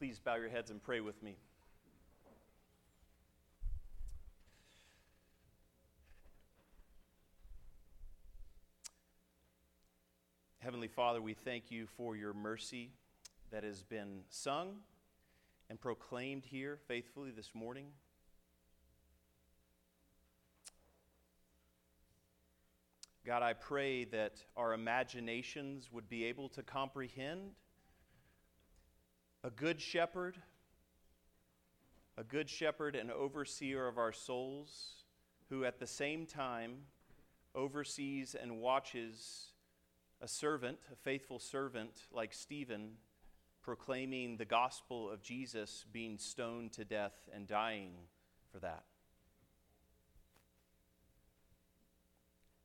Please bow your heads and pray with me. Heavenly Father, we thank you for your mercy that has been sung and proclaimed here faithfully this morning. God, I pray that our imaginations would be able to comprehend a good shepherd, a good shepherd and overseer of our souls, who at the same time oversees and watches a servant, a faithful servant like Stephen, proclaiming the gospel of Jesus, being stoned to death and dying for that.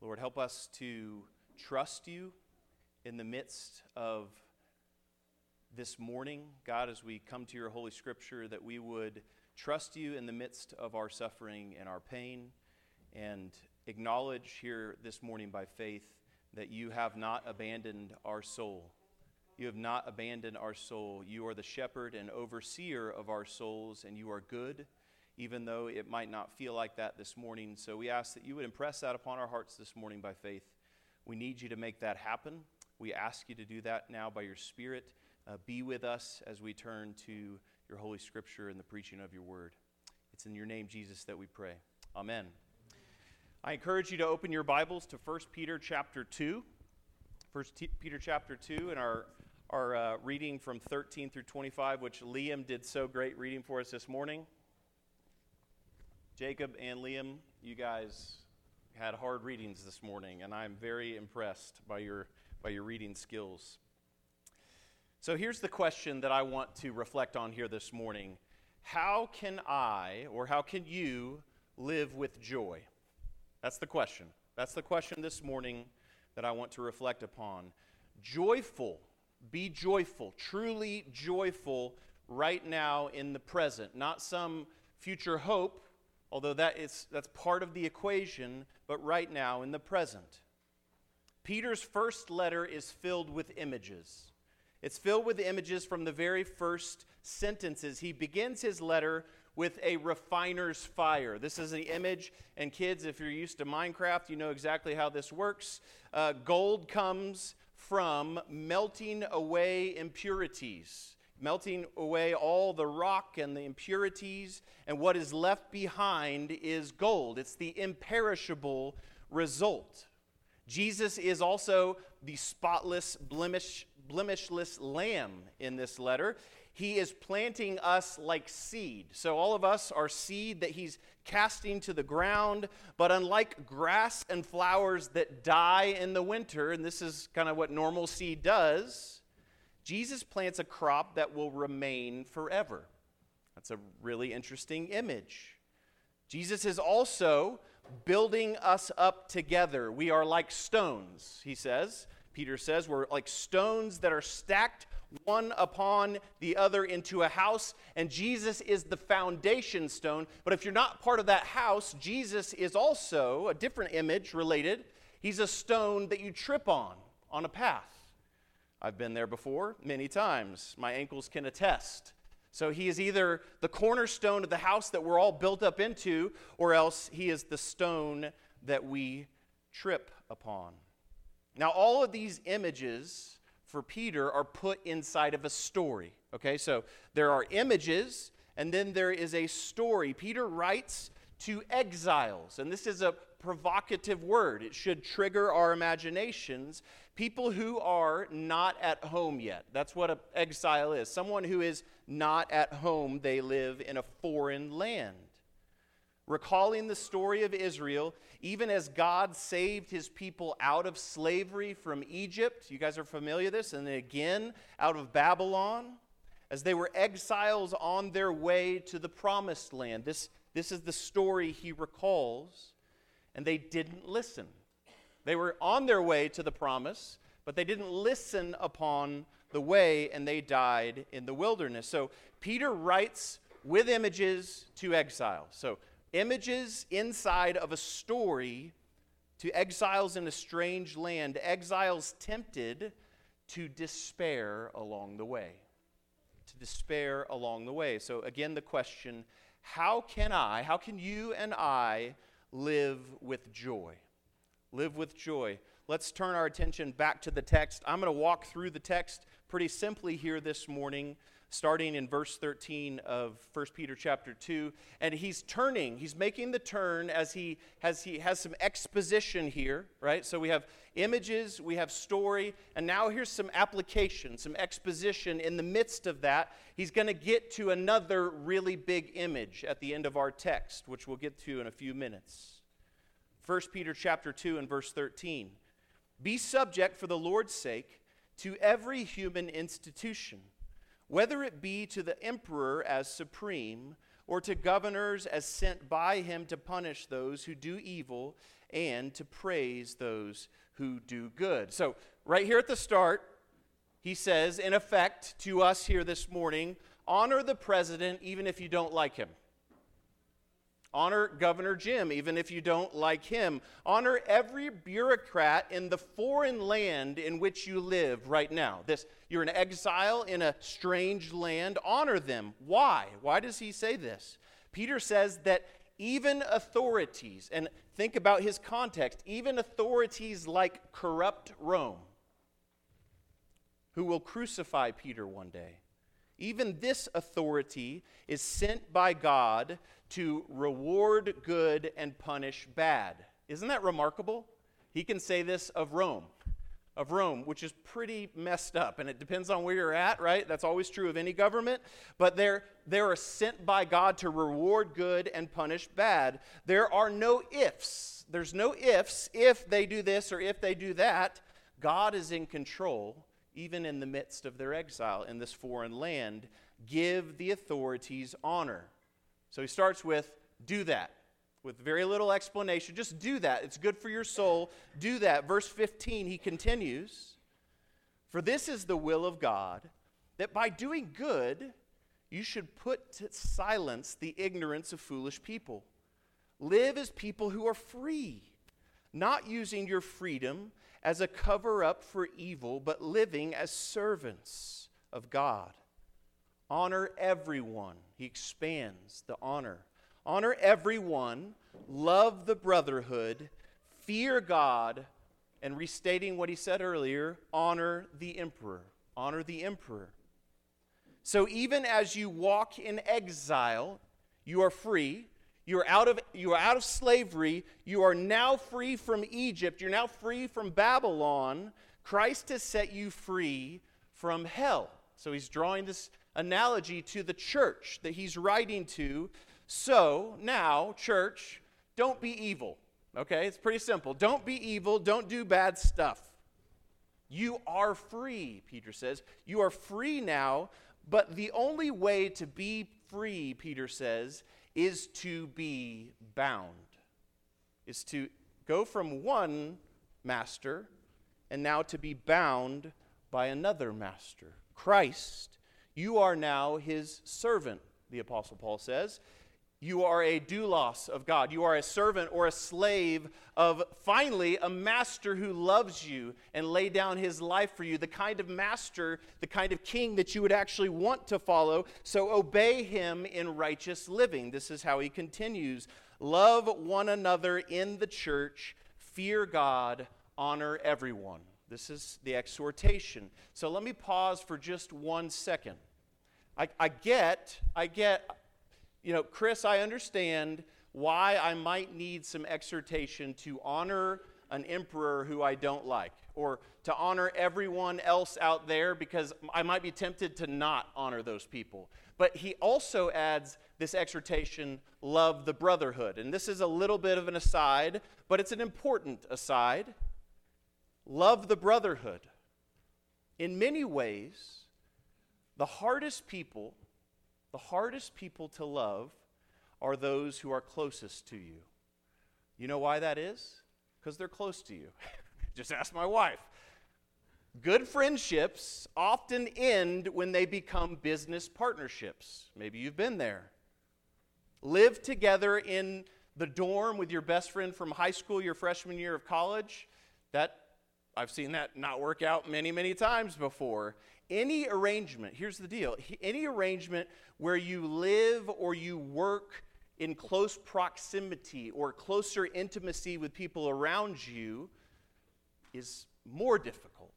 Lord, help us to trust you in the midst of this morning, God, as we come to your Holy Scripture, that we would trust you in the midst of our suffering and our pain, and acknowledge here this morning by faith that you have not abandoned our soul. You have not abandoned our soul. You are the shepherd and overseer of our souls, and you are good, even though it might not feel like that this morning. So we ask that you would impress that upon our hearts this morning by faith. We need you to make that happen. We ask you to do that now by your Spirit. Uh, be with us as we turn to your Holy Scripture and the preaching of your word. It's in your name, Jesus, that we pray. Amen. I encourage you to open your Bibles to 1 Peter chapter 2. 1 T- Peter chapter 2 and our, our uh, reading from 13 through 25, which Liam did so great reading for us this morning. Jacob and Liam, you guys had hard readings this morning, and I'm very impressed by your, by your reading skills. So here's the question that I want to reflect on here this morning How can I, or how can you, live with joy? That's the question. That's the question this morning that I want to reflect upon. Joyful, be joyful, truly joyful right now in the present, not some future hope, although that is, that's part of the equation, but right now in the present. Peter's first letter is filled with images. It's filled with images from the very first sentences. He begins his letter with a refiner's fire. This is the image, and kids, if you're used to Minecraft, you know exactly how this works. Uh, gold comes from melting away impurities, melting away all the rock and the impurities, and what is left behind is gold. It's the imperishable result. Jesus is also the spotless, blemish blemishless lamb in this letter. He is planting us like seed. So, all of us are seed that he's casting to the ground. But unlike grass and flowers that die in the winter, and this is kind of what normal seed does, Jesus plants a crop that will remain forever. That's a really interesting image. Jesus is also building us up together. We are like stones, he says. Peter says. We're like stones that are stacked one upon the other into a house, and Jesus is the foundation stone. But if you're not part of that house, Jesus is also a different image related. He's a stone that you trip on on a path. I've been there before many times. My ankles can attest. So he is either the cornerstone of the house that we're all built up into, or else he is the stone that we trip upon. Now, all of these images for Peter are put inside of a story. Okay, so there are images, and then there is a story. Peter writes to exiles, and this is a provocative word. It should trigger our imaginations. People who are not at home yet. That's what an exile is. Someone who is not at home, they live in a foreign land recalling the story of Israel, even as God saved his people out of slavery from Egypt. You guys are familiar with this? And then again, out of Babylon, as they were exiles on their way to the promised land. This, this is the story he recalls. And they didn't listen. They were on their way to the promise, but they didn't listen upon the way, and they died in the wilderness. So Peter writes with images to exile. So images inside of a story to exiles in a strange land, exiles tempted to despair along the way. to despair along the way. So, again, the question how can I, how can you and I live with joy? Live with joy. Let's turn our attention back to the text. I'm going to walk through the text pretty simply here this morning starting in verse 13 of 1 Peter chapter 2. And he's turning, he's making the turn as he has, he has some exposition here, right? So we have images, we have story, and now here's some application, some exposition. In the midst of that, he's going to get to another really big image at the end of our text, which we'll get to in a few minutes. 1 Peter chapter 2 and verse 13. Be subject for the Lord's sake to every human institution whether it be to the emperor as supreme, or to governors as sent by him to punish those who do evil and to praise those who do good. So, right here at the start, he says, in effect, to us here this morning, honor the president even if you don't like him. Honor Governor Jim, even if you don't like him. Honor every bureaucrat in the foreign land in which you live right now. This, you're an exile in a strange land. Honor them. Why? Why does he say this? Peter says that even authorities, and think about his context, even authorities like corrupt Rome, who will crucify Peter one day, even this authority is sent by God to reward good and punish bad. Isn't that remarkable? He can say this of Rome, of Rome, which is pretty messed up. And it depends on where you're at, right? That's always true of any government. But they're, they're sent by God to reward good and punish bad. There are no ifs. There's no ifs if they do this or if they do that. God is in control, even in the midst of their exile in this foreign land. Give the authorities honor. So he starts with, do that. With very little explanation. Just do that. It's good for your soul. Do that. Verse 15, he continues For this is the will of God, that by doing good, you should put to silence the ignorance of foolish people. Live as people who are free, not using your freedom as a cover up for evil, but living as servants of God. Honor everyone. He expands the honor. Honor everyone. Love the brotherhood. Fear God. And restating what he said earlier, honor the emperor. Honor the emperor. So even as you walk in exile, you are free. You are out of you are out of slavery. You are now free from Egypt. You're now free from Babylon. Christ has set you free from hell. So he's drawing this analogy to the church that he's writing to. So now, church, don't be evil. Okay, it's pretty simple. Don't be evil, don't do bad stuff. You are free, Peter says. You are free now, but the only way to be free, Peter says, is to be bound. Is to go from one master and now to be bound by another master, Christ. You are now his servant, the Apostle Paul says. You are a doulos of God. You are a servant or a slave of finally a master who loves you and lay down his life for you, the kind of master, the kind of king that you would actually want to follow. So obey him in righteous living. This is how he continues. Love one another in the church, fear God, honor everyone. This is the exhortation. So let me pause for just one second. I, I get, I get, you know, Chris, I understand why I might need some exhortation to honor an emperor who I don't like, or to honor everyone else out there because I might be tempted to not honor those people. But he also adds this exhortation love the brotherhood. And this is a little bit of an aside, but it's an important aside. Love the brotherhood. In many ways, the hardest people, the hardest people to love are those who are closest to you. You know why that is? Because they're close to you. Just ask my wife. Good friendships often end when they become business partnerships. Maybe you've been there. Live together in the dorm with your best friend from high school, your freshman year of college. That I've seen that not work out many, many times before. Any arrangement, here's the deal any arrangement where you live or you work in close proximity or closer intimacy with people around you is more difficult.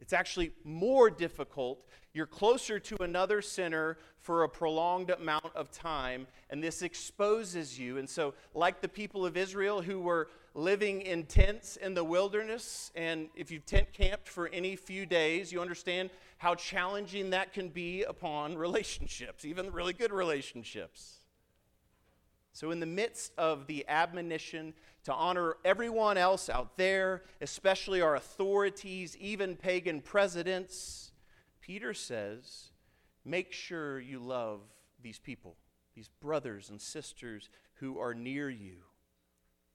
It's actually more difficult. You're closer to another sinner for a prolonged amount of time, and this exposes you. And so, like the people of Israel who were living in tents in the wilderness, and if you've tent camped for any few days, you understand how challenging that can be upon relationships, even really good relationships. So, in the midst of the admonition to honor everyone else out there, especially our authorities, even pagan presidents, Peter says, make sure you love these people, these brothers and sisters who are near you.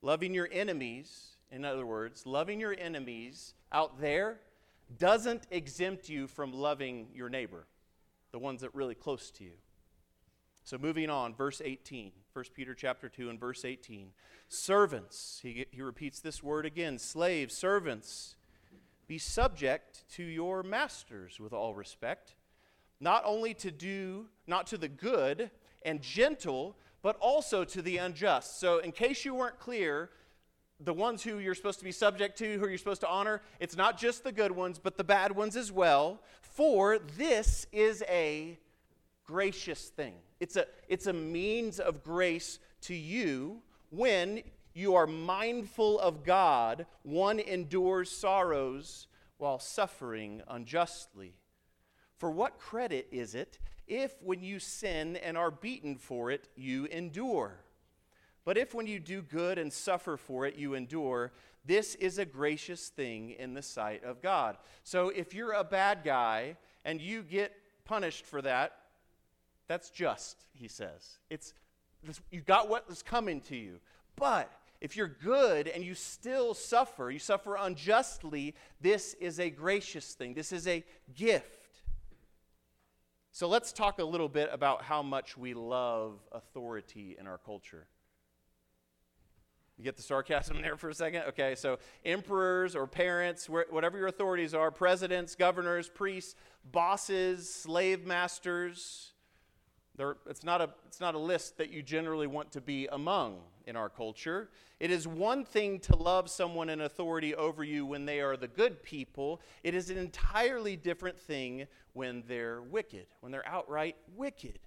Loving your enemies, in other words, loving your enemies out there doesn't exempt you from loving your neighbor, the ones that are really close to you. So moving on, verse 18, 1 Peter chapter 2 and verse 18. Servants, he, he repeats this word again, slaves, servants, be subject to your masters with all respect, not only to do, not to the good and gentle, but also to the unjust. So in case you weren't clear, the ones who you're supposed to be subject to, who you're supposed to honor, it's not just the good ones, but the bad ones as well. For this is a gracious thing. It's a, it's a means of grace to you when you are mindful of God, one endures sorrows while suffering unjustly. For what credit is it if, when you sin and are beaten for it, you endure? But if, when you do good and suffer for it, you endure, this is a gracious thing in the sight of God. So if you're a bad guy and you get punished for that, that's just, he says. It's you got what was coming to you. But if you're good and you still suffer, you suffer unjustly, this is a gracious thing. This is a gift. So let's talk a little bit about how much we love authority in our culture. You get the sarcasm there for a second? Okay, so emperors or parents, whatever your authorities are, presidents, governors, priests, bosses, slave masters, it's, not a, it's not a list that you generally want to be among in our culture. It is one thing to love someone in authority over you when they are the good people, it is an entirely different thing when they're wicked, when they're outright wicked.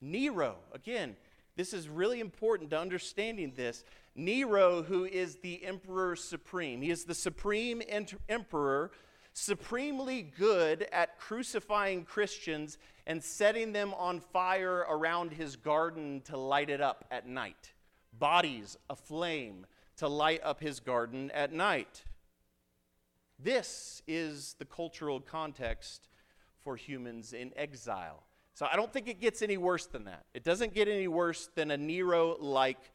Nero, again, this is really important to understanding this. Nero, who is the emperor supreme, he is the supreme emperor supremely good at crucifying Christians and setting them on fire around his garden to light it up at night. Bodies aflame to light up his garden at night. This is the cultural context for humans in exile. So I don't think it gets any worse than that. It doesn't get any worse than a Nero like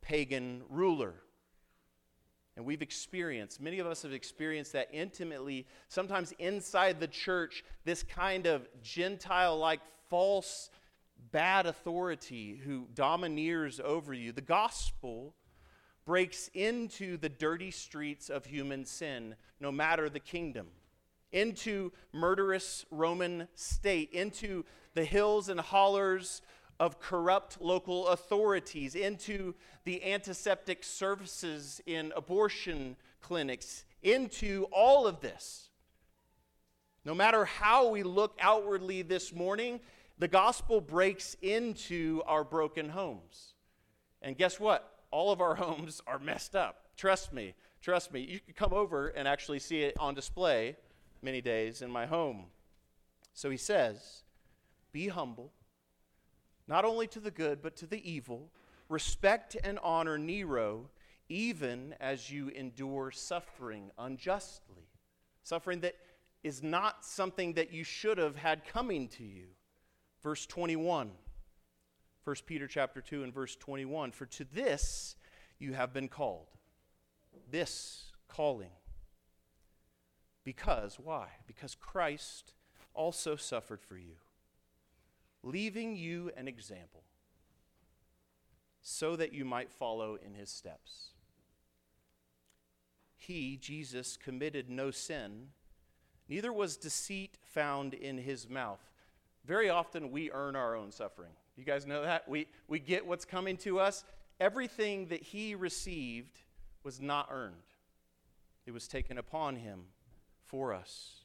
pagan ruler. And we've experienced, many of us have experienced that intimately, sometimes inside the church, this kind of Gentile like false bad authority who domineers over you. The gospel breaks into the dirty streets of human sin, no matter the kingdom, into murderous Roman state, into the hills and hollers of corrupt local authorities, into the antiseptic services in abortion clinics, into all of this. No matter how we look outwardly this morning, the gospel breaks into our broken homes. And guess what? All of our homes are messed up. Trust me. Trust me. You can come over and actually see it on display many days in my home. So he says, Be humble not only to the good, but to the evil. Respect and honor Nero, even as you endure suffering unjustly. Suffering that is not something that you should have had coming to you. Verse 21. 1 Peter chapter 2 and verse 21. For to this you have been called. This calling. Because, why? Because Christ also suffered for you leaving you an example so that you might follow in his steps. He, Jesus, committed no sin, neither was deceit found in his mouth. Very often we earn our own suffering. You guys know that? We, we get what's coming to us. Everything that he received was not earned, it was taken upon him for us.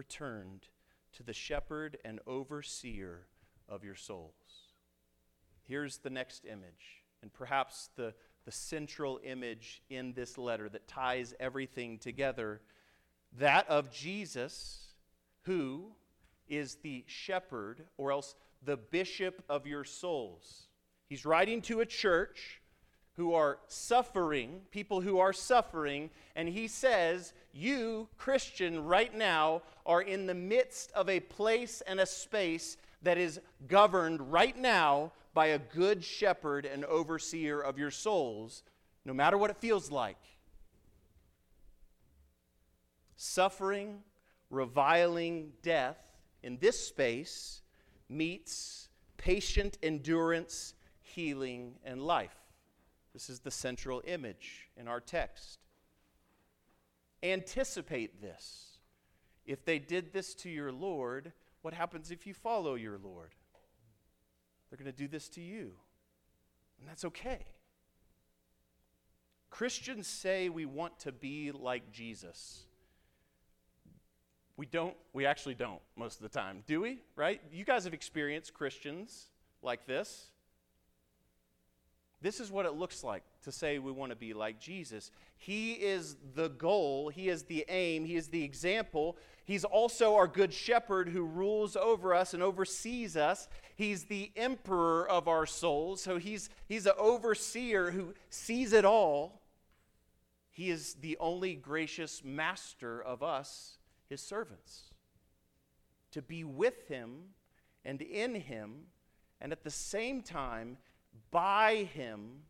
returned to the shepherd and overseer of your souls. Here's the next image, and perhaps the, the central image in this letter that ties everything together that of Jesus, who is the shepherd, or else the bishop of your souls. He's writing to a church who are suffering, people who are suffering, and he says, You, Christian, right now are in the midst of a place and a space that is governed right now by a good shepherd and overseer of your souls, no matter what it feels like. Suffering, reviling, death in this space meets patient endurance, healing, and life. This is the central image in our text. Anticipate this. If they did this to your Lord, what happens if you follow your Lord? They're going to do this to you. And that's okay. Christians say we want to be like Jesus. We don't, we actually don't most of the time, do we? Right? You guys have experienced Christians like this. This is what it looks like to say we want to be like Jesus. He is the goal, He is the aim, He is the example. He's also our good shepherd who rules over us and oversees us. He's the emperor of our souls, so He's, he's an overseer who sees it all. He is the only gracious master of us, His servants. To be with Him and in Him, and at the same time, by him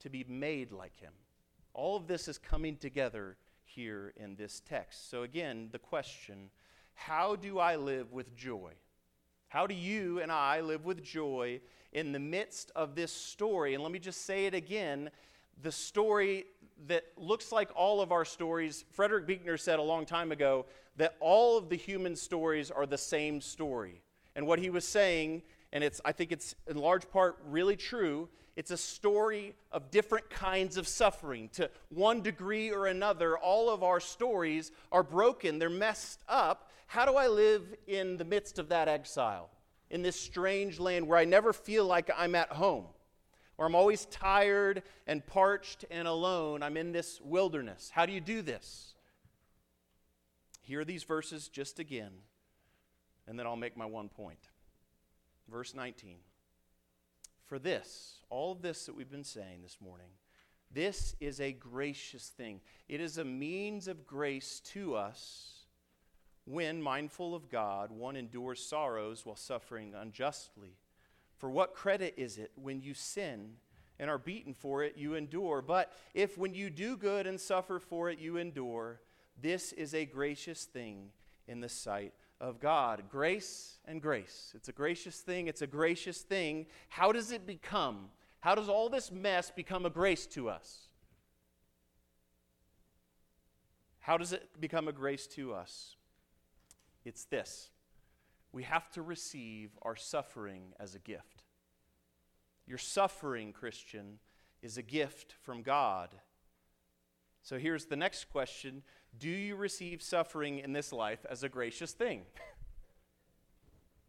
to be made like him. All of this is coming together here in this text. So, again, the question how do I live with joy? How do you and I live with joy in the midst of this story? And let me just say it again the story that looks like all of our stories. Frederick Buechner said a long time ago that all of the human stories are the same story. And what he was saying and it's, I think it's in large part really true. It's a story of different kinds of suffering. To one degree or another, all of our stories are broken, they're messed up. How do I live in the midst of that exile? In this strange land where I never feel like I'm at home, where I'm always tired and parched and alone. I'm in this wilderness. How do you do this? Hear these verses just again, and then I'll make my one point. Verse 19. For this, all of this that we've been saying this morning, this is a gracious thing. It is a means of grace to us when, mindful of God, one endures sorrows while suffering unjustly. For what credit is it when you sin and are beaten for it, you endure? But if when you do good and suffer for it, you endure, this is a gracious thing in the sight of God. Grace and grace. It's a gracious thing. It's a gracious thing. How does it become? How does all this mess become a grace to us? How does it become a grace to us? It's this we have to receive our suffering as a gift. Your suffering, Christian, is a gift from God. So here's the next question do you receive suffering in this life as a gracious thing?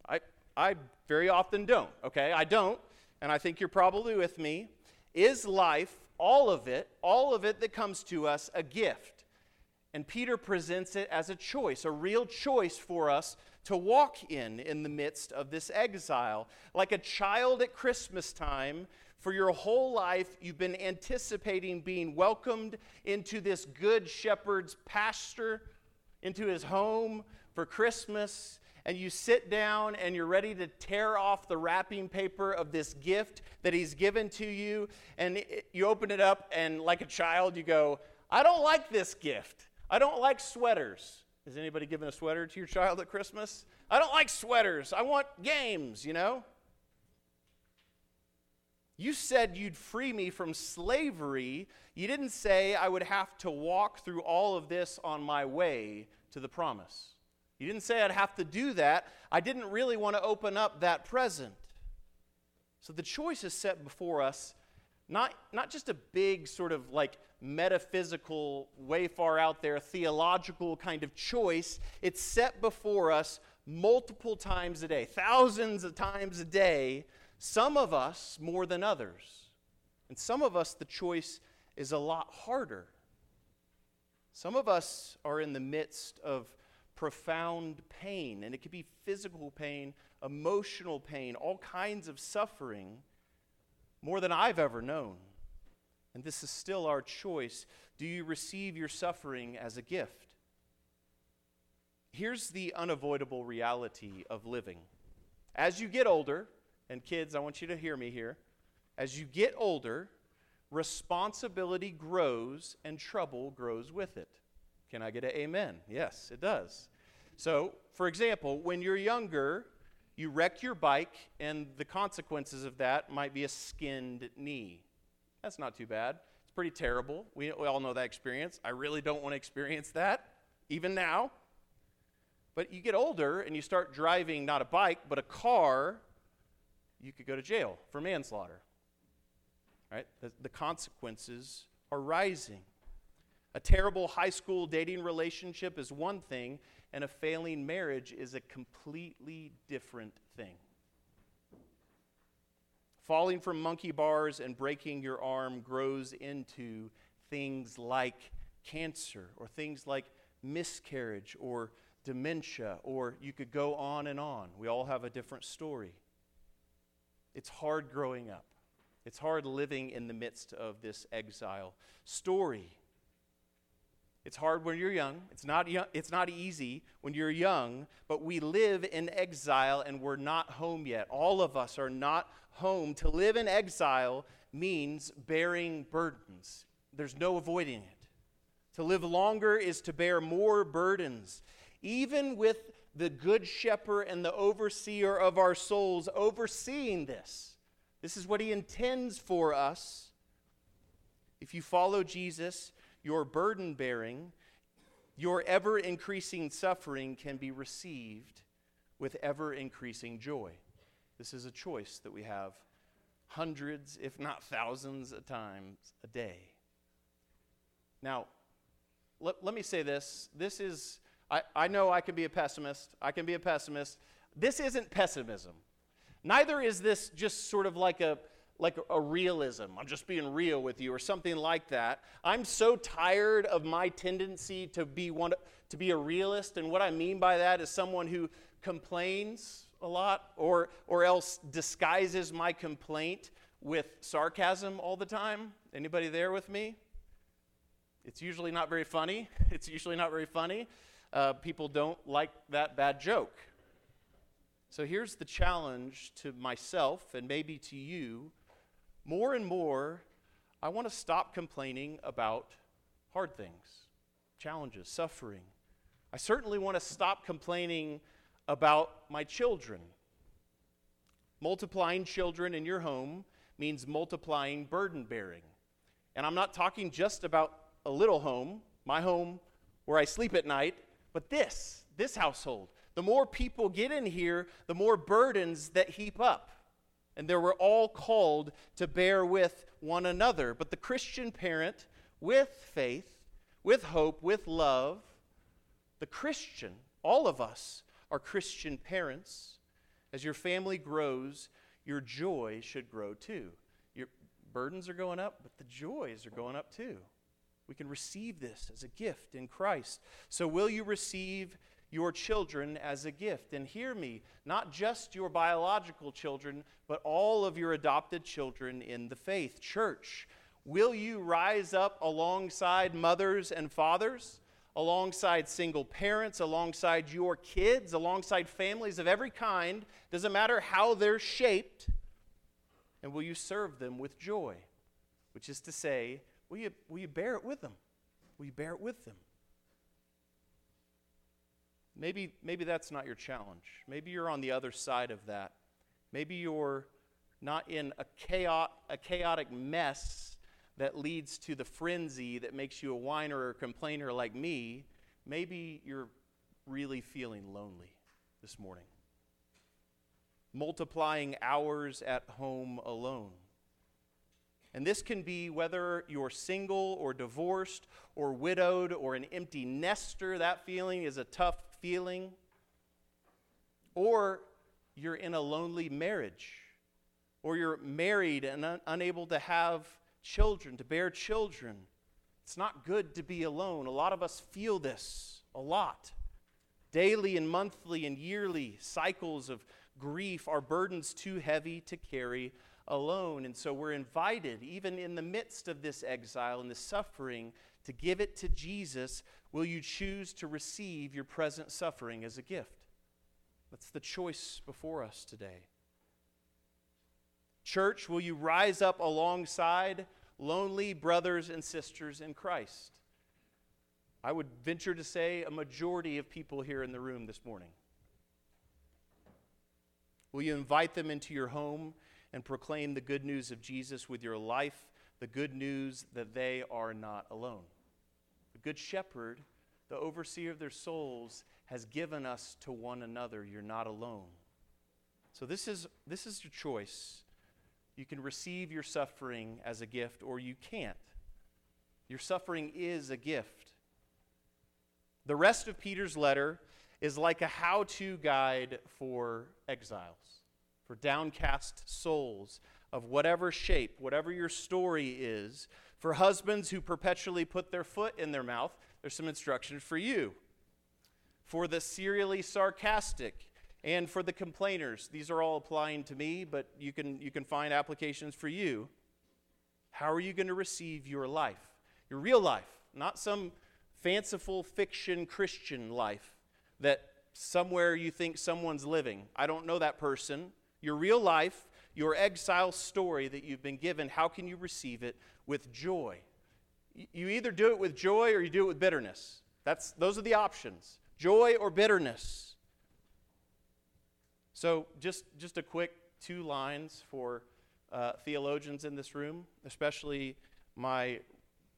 I, I very often don't, okay? I don't, and I think you're probably with me. Is life, all of it, all of it that comes to us, a gift? And Peter presents it as a choice, a real choice for us to walk in in the midst of this exile. Like a child at Christmas time for your whole life, you've been anticipating being welcomed into this good shepherd's pasture, into his home. for Christmas and you sit down and you're ready to tear off the wrapping paper of this gift that He's given to you, and you open it up, and like a child, you go, I don't like this gift. I don't like sweaters. Has anybody given a sweater to your child at Christmas? I don't like sweaters. I want games, you know? You said you'd free me from slavery. You didn't say I would have to walk through all of this on my way to the promise. You didn't say I'd have to do that. I didn't really want to open up that present. So the choice is set before us, not, not just a big sort of like metaphysical, way far out there, theological kind of choice. It's set before us multiple times a day, thousands of times a day, some of us more than others. And some of us, the choice is a lot harder. Some of us are in the midst of profound pain, and it could be physical pain, emotional pain, all kinds of suffering, more than I've ever known. And this is still our choice. Do you receive your suffering as a gift? Here's the unavoidable reality of living. As you get older, and kids, I want you to hear me here. As you get older, responsibility grows and trouble grows with it. Can I get an amen? Yes, it does. So, for example, when you're younger, you wreck your bike, and the consequences of that might be a skinned knee. That's not too bad. It's pretty terrible. We, we all know that experience. I really don't want to experience that, even now. But you get older and you start driving not a bike, but a car, you could go to jail for manslaughter. Right? The, the consequences are rising. A terrible high school dating relationship is one thing, and a failing marriage is a completely different thing. Falling from monkey bars and breaking your arm grows into things like cancer or things like miscarriage or dementia, or you could go on and on. We all have a different story. It's hard growing up, it's hard living in the midst of this exile story. It's hard when you're young. It's not, young, it's not easy when you're young, but we live in exile and we're not home yet. All of us are not home. To live in exile means bearing burdens, there's no avoiding it. To live longer is to bear more burdens. Even with the good shepherd and the overseer of our souls overseeing this, this is what he intends for us. If you follow Jesus, your burden bearing, your ever increasing suffering can be received with ever increasing joy. This is a choice that we have hundreds, if not thousands, of times a day. Now, let, let me say this. This is, I, I know I can be a pessimist. I can be a pessimist. This isn't pessimism. Neither is this just sort of like a, like a realism. I'm just being real with you, or something like that. I'm so tired of my tendency to be one to be a realist, and what I mean by that is someone who complains a lot, or or else disguises my complaint with sarcasm all the time. Anybody there with me? It's usually not very funny. It's usually not very funny. Uh, people don't like that bad joke. So here's the challenge to myself and maybe to you more and more, I want to stop complaining about hard things, challenges, suffering. I certainly want to stop complaining about my children. Multiplying children in your home means multiplying burden bearing. And I'm not talking just about a little home, my home where I sleep at night, but this, this household. The more people get in here, the more burdens that heap up and they were all called to bear with one another. But the Christian parent, with faith, with hope, with love, the Christian, all of us are Christian parents. As your family grows, your joy should grow too. Your burdens are going up, but the joys are going up too. We can receive this as a gift in Christ. So, will you receive your children as a gift. And hear me, not just your biological children, but all of your adopted children in the faith. Church, will you rise up alongside mothers and fathers, alongside single parents, alongside your kids, alongside families of every kind. Doesn't matter how they're shaped. And will you serve them with joy? Which is to say, will you, will you bear it with them? Will you bear it with them? Maybe, maybe that's not your challenge. Maybe you're on the other side of that. Maybe you're not in a, chaos, a chaotic mess that leads to the frenzy that makes you a whiner or a complainer like me. Maybe you're really feeling lonely this morning. Multiplying hours at home alone. And this can be whether you're single or divorced or widowed or an empty nester. That feeling is a tough feeling. Or you're in a lonely marriage. Or you're married and un- unable to have children, to bear children. It's not good to be alone. A lot of us feel this a lot. Daily and monthly and yearly cycles of grief are burdens too heavy to carry alone. And so we're invited, even in the midst of this exile and this suffering, to give it to Jesus. Will you choose to receive your present suffering as a gift? That's the choice before us today. Church, will you rise up alongside lonely brothers and sisters in Christ? I would venture to say a majority of people here in the room this morning. Will you invite them into your home and proclaim the good news of Jesus with your life, the good news that they are not alone? Good Shepherd, the overseer of their souls, has given us to one another. You're not alone. So, this is, this is your choice. You can receive your suffering as a gift, or you can't. Your suffering is a gift. The rest of Peter's letter is like a how to guide for exiles, for downcast souls of whatever shape, whatever your story is. For husbands who perpetually put their foot in their mouth, there's some instruction for you. For the serially sarcastic, and for the complainers, these are all applying to me, but you can, you can find applications for you. How are you going to receive your life? Your real life, not some fanciful fiction Christian life that somewhere you think someone's living. I don't know that person. Your real life, your exile story that you've been given, how can you receive it with joy? You either do it with joy or you do it with bitterness. That's, those are the options joy or bitterness. So, just, just a quick two lines for uh, theologians in this room, especially my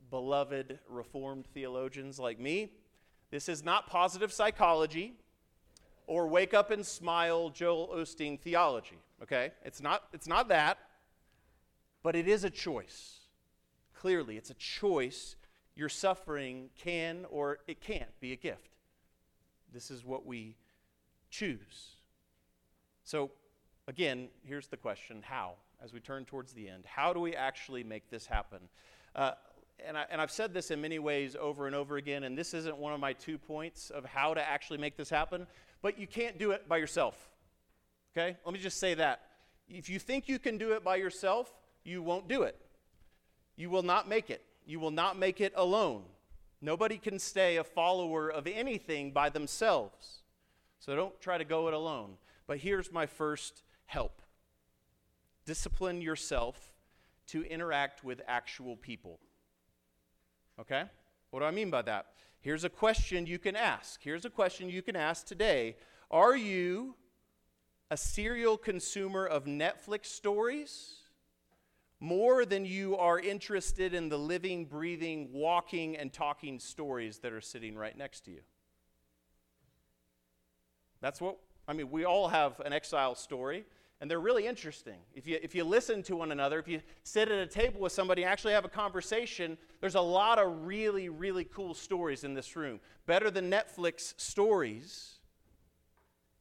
beloved Reformed theologians like me. This is not positive psychology or wake up and smile Joel Osteen theology, okay? It's not, it's not that, but it is a choice. Clearly, it's a choice. Your suffering can or it can't be a gift. This is what we choose. So, again, here's the question how? As we turn towards the end, how do we actually make this happen? Uh, and, I, and I've said this in many ways over and over again, and this isn't one of my two points of how to actually make this happen, but you can't do it by yourself. Okay? Let me just say that. If you think you can do it by yourself, you won't do it. You will not make it. You will not make it alone. Nobody can stay a follower of anything by themselves. So don't try to go it alone. But here's my first help discipline yourself to interact with actual people. Okay? What do I mean by that? Here's a question you can ask. Here's a question you can ask today Are you a serial consumer of Netflix stories? More than you are interested in the living, breathing, walking, and talking stories that are sitting right next to you. That's what I mean, we all have an exile story, and they're really interesting. If you, if you listen to one another, if you sit at a table with somebody actually have a conversation, there's a lot of really, really cool stories in this room. Better than Netflix stories.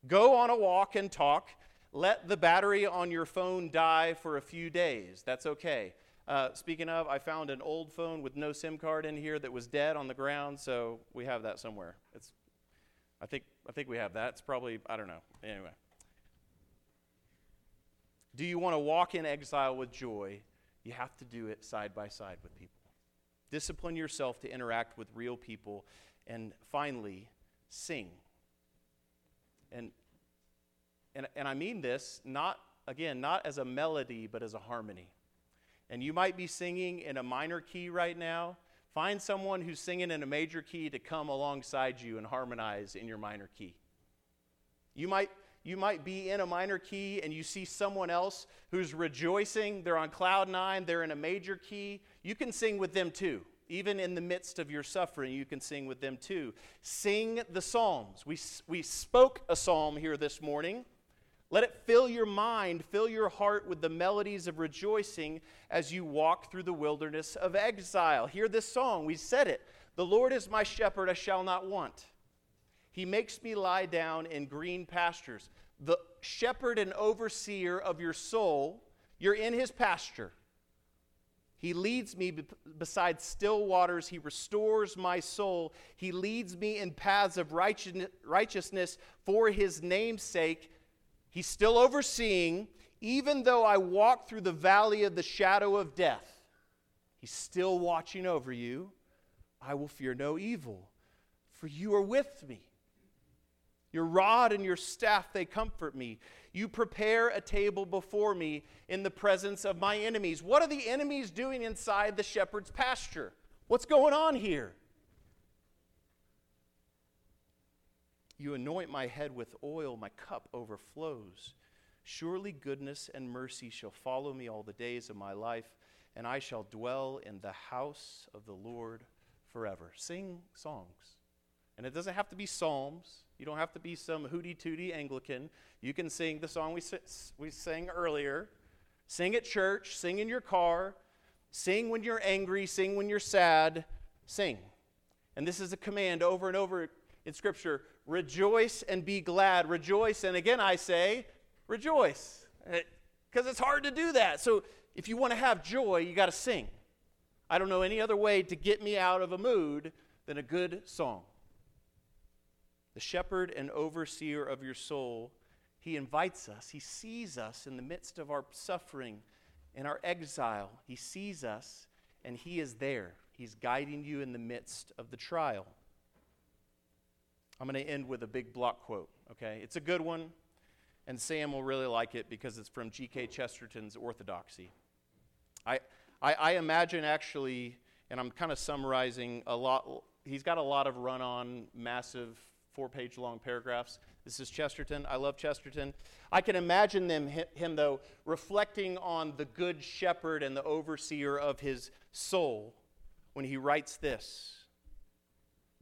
Go on a walk and talk. Let the battery on your phone die for a few days. That's okay. Uh, speaking of, I found an old phone with no SIM card in here that was dead on the ground, so we have that somewhere. It's I think, I think we have that. It's probably, I don't know. Anyway. Do you want to walk in exile with joy? You have to do it side by side with people. Discipline yourself to interact with real people And finally, sing. And, and, and I mean this not, again, not as a melody, but as a harmony. And you might be singing in a minor key right now. Find someone who's singing in a major key to come alongside you and harmonize in your minor key. You might, you might be in a minor key and you see someone else who's rejoicing. They're on cloud nine, they're in a major key. You can sing with them too. Even in the midst of your suffering, you can sing with them too. Sing the Psalms. We, we spoke a psalm here this morning. Let it fill your mind, fill your heart with the melodies of rejoicing as you walk through the wilderness of exile. Hear this song. We said it The Lord is my shepherd, I shall not want. He makes me lie down in green pastures. The shepherd and overseer of your soul, you're in his pasture. He leads me beside still waters. He restores my soul. He leads me in paths of righteousness for his name's sake. He's still overseeing, even though I walk through the valley of the shadow of death. He's still watching over you. I will fear no evil, for you are with me. Your rod and your staff, they comfort me. You prepare a table before me in the presence of my enemies. What are the enemies doing inside the shepherd's pasture? What's going on here? You anoint my head with oil, my cup overflows. Surely goodness and mercy shall follow me all the days of my life, and I shall dwell in the house of the Lord forever. Sing songs. And it doesn't have to be psalms. You don't have to be some hooty tooty Anglican. You can sing the song we, we sang earlier. Sing at church, sing in your car, sing when you're angry, sing when you're sad. Sing. And this is a command over and over in Scripture rejoice and be glad. Rejoice, and again I say, rejoice. Eh, because it's hard to do that. So if you want to have joy, you got to sing. I don't know any other way to get me out of a mood than a good song the shepherd and overseer of your soul, he invites us. He sees us in the midst of our suffering and our exile. He sees us and he is there. He's guiding you in the midst of the trial. I'm going to end with a big block quote, okay? It's a good one, and Sam will really like it because it's from G.K. Chesterton's Orthodoxy. I, I, I imagine actually, and I'm kind of summarizing a lot, he's got a lot of run on, massive four page long paragraphs. This is Chesterton. I love Chesterton. I can imagine them, him, though, reflecting on the good shepherd and the overseer of his soul when he writes this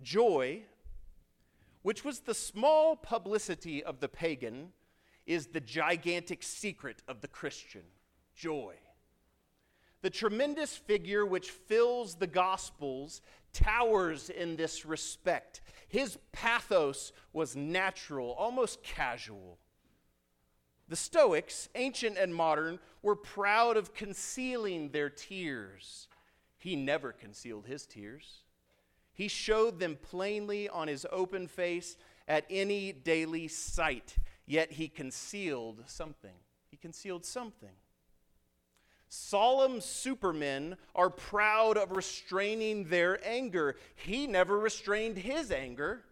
Joy, which was the small publicity of the pagan, is the gigantic secret of the Christian. Joy. The tremendous figure which fills the Gospels towers in this respect. His pathos was natural, almost casual. The Stoics, ancient and modern, were proud of concealing their tears. He never concealed his tears. He showed them plainly on his open face at any daily sight, yet he concealed something. He concealed something. Solemn supermen are proud of restraining their anger. He never restrained his anger.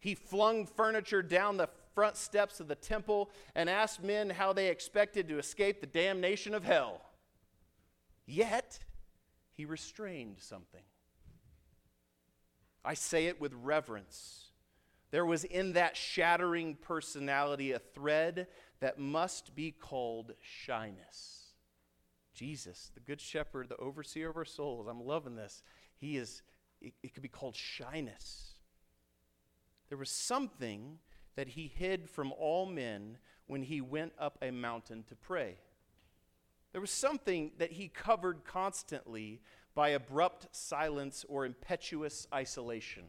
He flung furniture down the front steps of the temple and asked men how they expected to escape the damnation of hell. Yet, he restrained something. I say it with reverence. There was in that shattering personality a thread that must be called shyness. Jesus, the good shepherd, the overseer of our souls. I'm loving this. He is, it, it could be called shyness. There was something that he hid from all men when he went up a mountain to pray. There was something that he covered constantly by abrupt silence or impetuous isolation.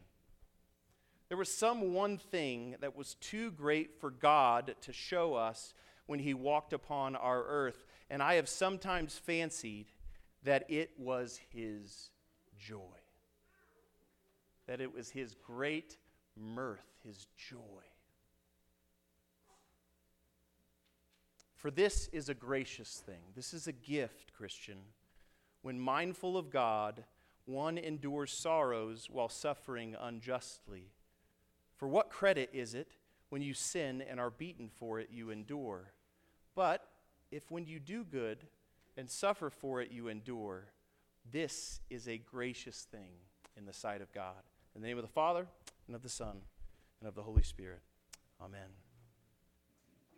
There was some one thing that was too great for God to show us when he walked upon our earth and I have sometimes fancied that it was his joy, that it was his great mirth, his joy. For this is a gracious thing. This is a gift, Christian. When mindful of God, one endures sorrows while suffering unjustly. For what credit is it when you sin and are beaten for it, you endure? But if when you do good and suffer for it, you endure, this is a gracious thing in the sight of God. In the name of the Father, and of the Son, and of the Holy Spirit. Amen.